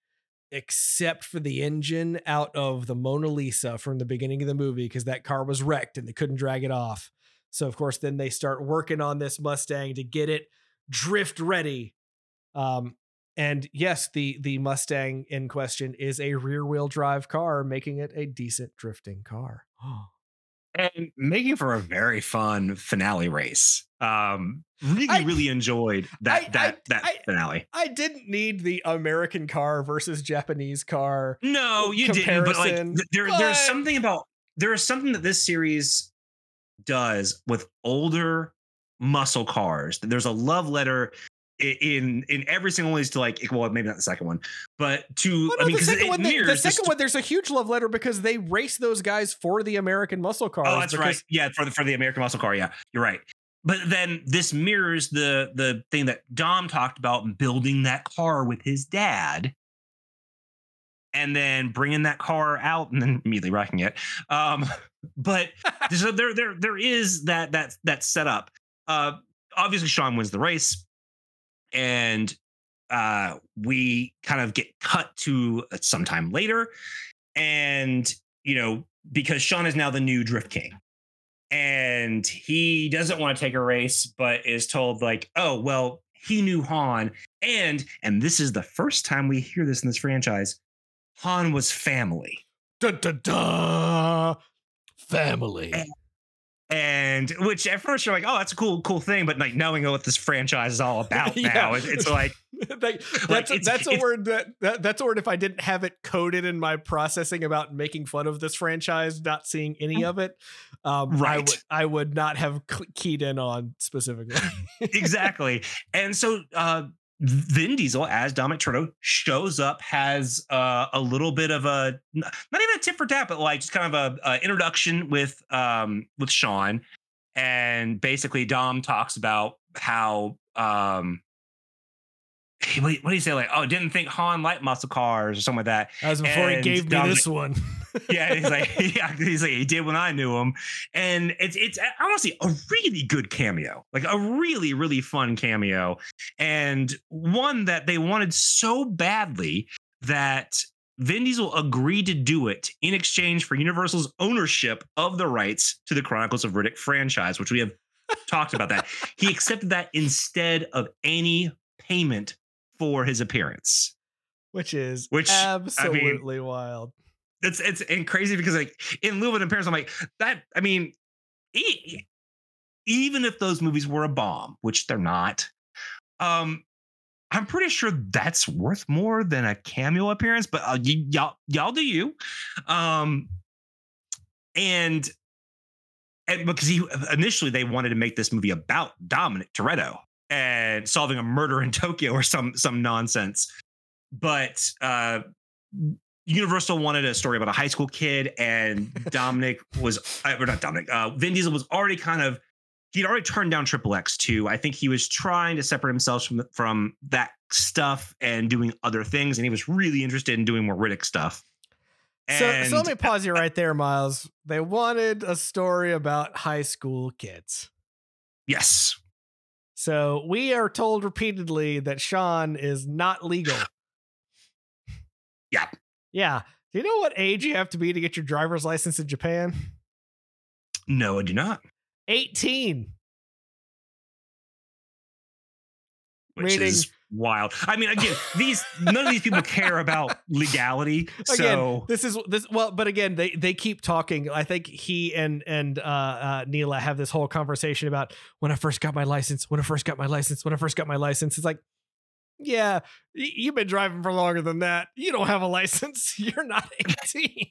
except for the engine out of the Mona Lisa from the beginning of the movie because that car was wrecked and they couldn't drag it off. So of course then they start working on this Mustang to get it drift ready. Um and yes, the the Mustang in question is a rear wheel drive car, making it a decent drifting car. and making for a very fun finale race. Um, really, I, really enjoyed that I, that I, that finale. I didn't need the American car versus Japanese car. No, you didn't. But like, there, but... there's something about there is something that this series does with older muscle cars. There's a love letter in in every single one is to like well maybe not the second one but to well, no, I mean the second, one, they, the second one there's a huge love letter because they race those guys for the American muscle car. Oh, that's right. Yeah, for the for the American muscle car. Yeah, you're right. But then this mirrors the the thing that Dom talked about building that car with his dad. and then bringing that car out and then immediately wrecking it. Um, but so there, there, there is that that that setup. Uh, obviously, Sean wins the race, and uh, we kind of get cut to sometime later, and you know because Sean is now the new Drift King. And he doesn't want to take a race, but is told, like, oh, well, he knew Han. And, and this is the first time we hear this in this franchise, Han was family. Da da da. Family. And, and which at first you're like, oh, that's a cool, cool thing, but like knowing what this franchise is all about Yeah. now, it's, it's like, Like, that's Like, a, it's- that's a it's- word that, that that's a word if I didn't have it coded in my processing about making fun of this franchise, not seeing any of it, um, I Right. would I would not have keyed in on specifically. exactly. And so uh Vin Diesel as Dominic Toretto shows up, has uh, a little bit of a not even a tip for tap, but like just kind of a, a introduction with um with Sean, and basically Dom talks about how um he- what, do you say? Like oh didn't think Han liked muscle cars or something like that. As before he And gave me this one. yeah, he's like, yeah, he's like, he did when I knew him, and it's it's honestly a really good cameo, like a really really fun cameo, and one that they wanted so badly that Vin Diesel agreed to do it in exchange for Universal's ownership of the rights to the Chronicles of Riddick franchise, which we have talked about. That he accepted that instead of any payment for his appearance. which is Which, I mean- absolutely wild. It's it's and crazy because like in lieu of appearance, I'm like that. I mean, e- even if those movies were a bomb, which they're not, um, I'm pretty sure that's worth more than a cameo appearance. But uh, y- y'all y'all do you, um, and and because he initially they wanted to make this movie about Dominic Toretto and solving a murder in Tokyo or some some nonsense, but uh Universal wanted a story about a high school kid, and Dominic was, uh, or not Dominic, uh, Vin Diesel was already kind of, he'd already turned down Triple X too. I think he was trying to separate himself from from that stuff and doing other things, and he was really interested in doing more Riddick stuff. So, so let me pause you right there, Miles. They wanted a story about high school kids. yes, So we are told repeatedly that Sean is not legal. Yeah. Yeah. Do you know what age you have to be to get your driver's license in Japan? no, I do not. 18. Which is wild. I mean, again, these none of these people care about legality. Again, so this is this well, but again, they they keep talking. I think he and and uh, uh Neela have this whole conversation about when I first got my license, when I first got my license, when I first got my license. It's like, yeah, y- you've been driving for longer than that. You don't have a license. You're not 18.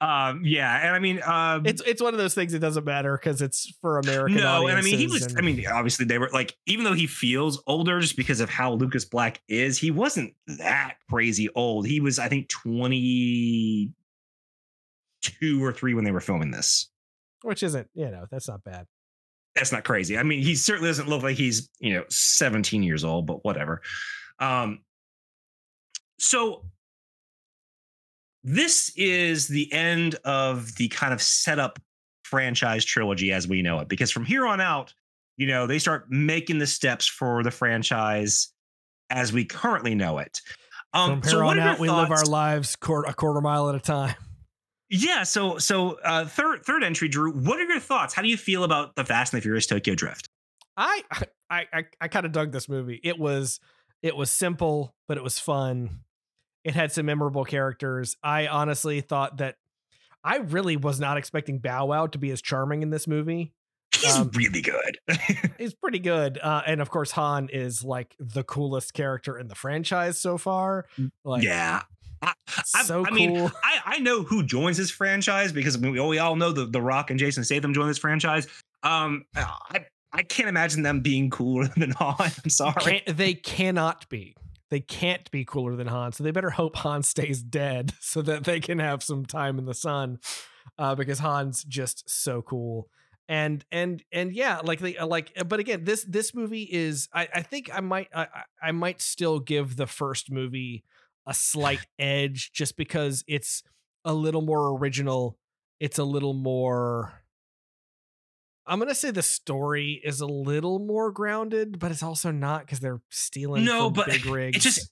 um, yeah, and I mean, um, it's it's one of those things. It doesn't matter because it's for American. No, and I mean, he was. audiences I mean, obviously, they were like, even though he feels older just because of how Lucas Black is, he wasn't that crazy old. He was, I think, twenty two or three when they were filming this. which isn't you know that's not bad. That's not crazy. I mean, he certainly doesn't look like he's you know seventeen years old, but whatever. Um, so this is the end of the kind of setup franchise trilogy as we know it because from here on out you know they start making the steps for the franchise as we currently know it um From so here what on out, we live our lives quar- a quarter mile at a time. Yeah so so uh third third entry drew what are your thoughts how do you feel about the fast and the furious tokyo drift I I I, I kind of dug this movie. It was it was simple, but it was fun. It had some memorable characters. I honestly thought that I really was not expecting Bow Wow to be as charming in this movie. he's Um, really good He's pretty good, uh, and of course Han is like the coolest character in the franchise so far. Like, yeah so I cool. mean, I, I know who joins this franchise because we, we all know the, the Rock and Jason Statham join this franchise. Um, I I can't imagine them being cooler than Han. I'm sorry. Can't, they cannot be. They can't be cooler than Han. So they better hope Han stays dead so that they can have some time in the sun. Uh, because Han's just so cool. And and and yeah, like they uh, like. But again, this this movie is. I I think I might I I- I might still give the first movie a slight edge just because it's a little more original. It's a little more I'm gonna say the story is a little more grounded, but it's also not because they're stealing. No, but big rigs. it just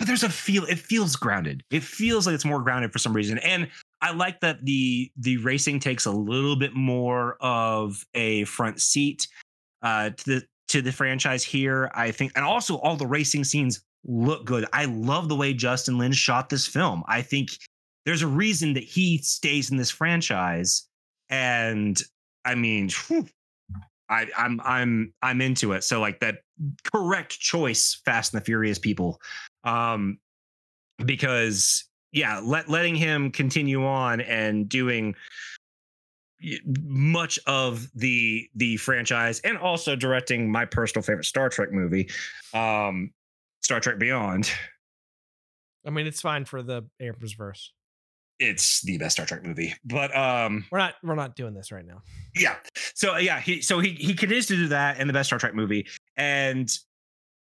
but there's a feel it feels grounded it feels like it's more grounded for some reason and i like that the the racing takes a little bit more of a front seat uh to the to the franchise here i think and also all the racing scenes look good i love the way justin lin shot this film i think there's a reason that he stays in this franchise and i mean whew, I, I'm I'm I'm into it. So like that correct choice, Fast and the Furious people, um, because yeah, let letting him continue on and doing much of the the franchise and also directing my personal favorite Star Trek movie, um, Star Trek Beyond. I mean, it's fine for the Abrams verse. It's the best Star Trek movie, but um, We're not we're not doing this right now. yeah so yeah he so he he continues to do that in the best star trek movie and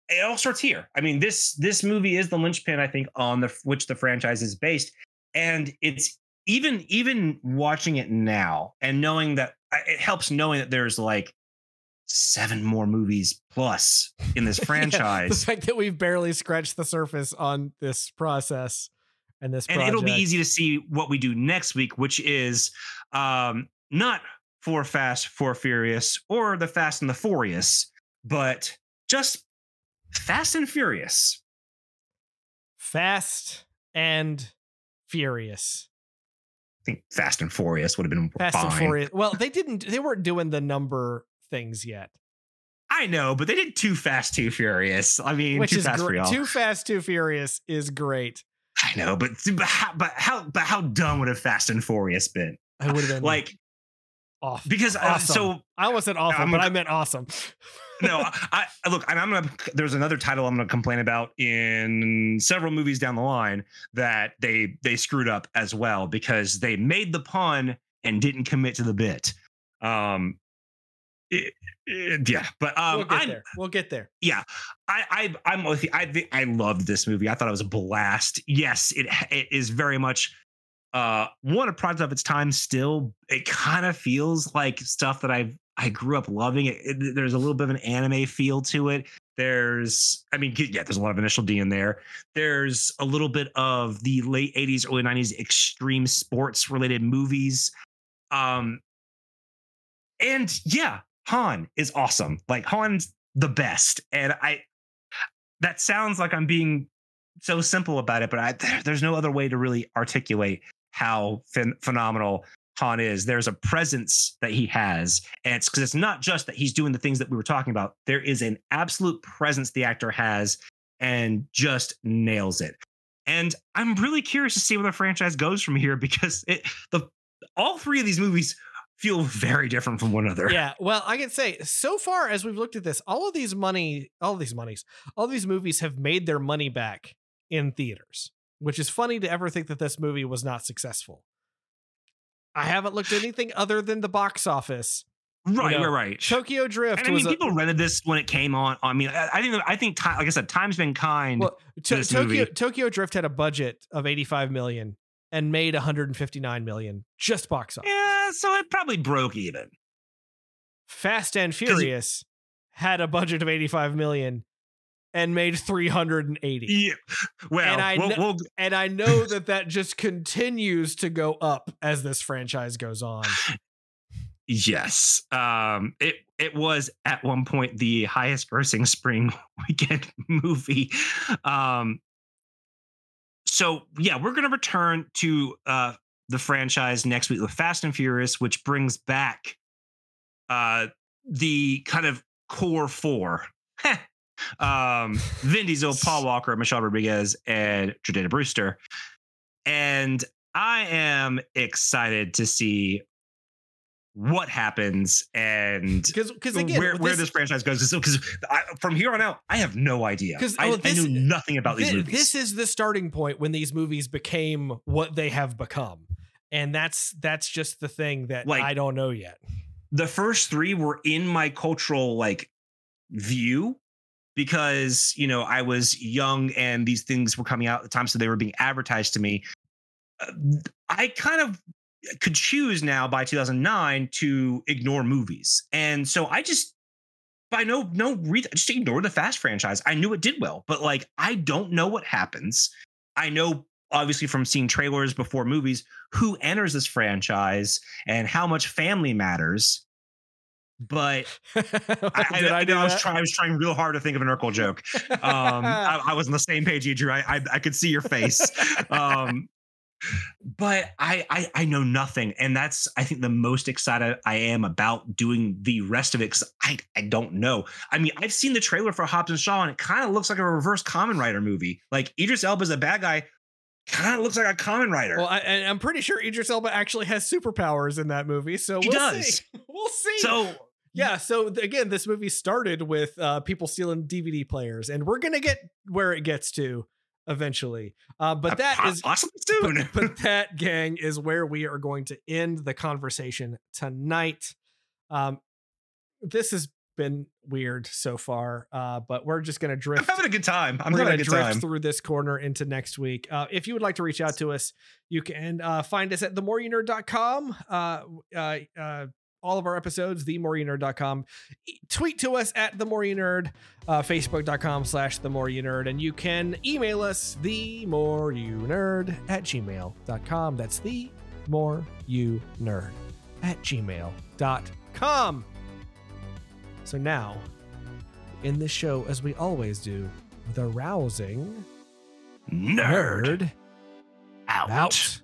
it all starts here i mean this this movie is the linchpin i think on the which the franchise is based and it's even even watching it now and knowing that it helps knowing that there's like seven more movies plus in this Yeah, the franchise fact that we've barely scratched the surface on this process and this and project. it'll be easy to see what we do next week which is um not for fast for furious or the fast and the furious but just fast and furious Fast and Furious. i think fast and furious would have been Fast fine and Furious. Well, they didn't. They weren't doing the number things yet, i know but they did too fast too furious i mean which too is fast y'all Too Fast, Too Furious is great. i know but but how, but how but how dumb would have fast and furious been I would have been like off because uh, awesome. so I almost said awful, I'm but I meant awesome. no, I, I look, and I'm gonna. There's another title I'm gonna complain about in several movies down the line that they they screwed up as well because they made the pun and didn't commit to the bit. Um, it- it- yeah, but um, we'll get I'm there. We'll get there. yeah, I, I I'm with you. I think I loved this movie. I thought it was a blast. Yes, it it is very much uh one a product of its time. Still, it kind of feels like stuff that I've I grew up loving. It, it- There's a little bit of an anime feel to it. There's, I mean, yeah, there's a lot of initial D in there. There's a little bit of the late 80s, early 90s extreme sports related movies. Um, and yeah, Han is awesome. Like Han's the best. And I that sounds like I'm being so simple about it, but I, there, there's no other way to really articulate how phen- phenomenal Han is. There's a presence that he has, and it's because it's not just that he's doing the things that we were talking about. There is an absolute presence the actor has, and just nails it. And I'm really curious to see where the franchise goes from here because it the all three of these movies feel very different from one another. yeah well i can say so far as we've looked at this all of these money all of these monies all of these movies have made their money back in theaters which is funny to ever think that this movie was not successful i haven't looked at anything other than the box office right, know, right, right. tokyo drift And I mean, a, people rented this when it came on. I mean, I I think I think like I said, time's been kind. well, to, this tokyo movie. tokyo drift had a budget of 85 million and made 159 million just box office yeah, so it probably broke even. fast and furious had a budget of 85 million and made 380 Yeah. Well, And I we'll, kn- we'll And I know that that just continues to go up as this franchise goes on. yes. Um, it it was at one point the highest grossing spring weekend movie. Um, so yeah, we're gonna return to uh the franchise next week with Fast and Furious, which brings back uh the kind of core four. um Vin Diesel, Paul Walker, Michelle Rodriguez, and Jordana Brewster. And I am excited to see what happens and Because because again, where, with where this, this franchise goes. Because from here on out, I have no idea. 'Cause, I, oh, I this- knew nothing about these movies. this is the starting point when these movies became what they have become. And that's that's just the thing that Like- I don't know yet. the first three were in my cultural like view because you know I was young and these things were coming out at the time, so they were being advertised to me. Uh, I kind of could choose now by 2009 to ignore movies, and so I just by no no reason just ignore the Fast franchise. I knew it did well, but like I don't know what happens. I know obviously from seeing trailers before movies who enters this franchise and how much family matters but I, I, I, I, was trying. I was trying real hard to think of an Urkel joke. Um, I, I, was on the same page, Drew. I, I, could see your face. Um, but I, I I know nothing, and that's I think the most excited I am about doing the rest of it because I I don't know. I mean, I've seen the trailer for Hobbs and Shaw, and it kind of looks like a reverse Kamen Rider movie. Like Idris Elba is a bad guy, kind of looks like a Kamen Rider Well, I, am pretty sure Idris Elba actually has superpowers in that movie, so he we'll does. See. We'll see. So yeah, so again, this movie started with uh, people stealing DVD players, and we're gonna get where it gets to eventually. Uh, but that uh, is possibly soon. But, but, that gang is where we are going to end the conversation tonight. Um, this has been weird so far, uh, but we're just gonna drift. I'm having a good time. I'm having gonna a drift time. through this corner into next week. Uh, if you would like to reach out to us, you can uh, find us at themoreyounerd.com. Uh, uh, uh, all of our episodes, themoreyounerd.com. Tweet to us at the more nerd, uh, facebook.com slash the more you nerd, and you can email us the more you nerd at gmail.com. That's the more you nerd at gmail.com. So now, in this show, as we always do, the rousing nerd, nerd out. out.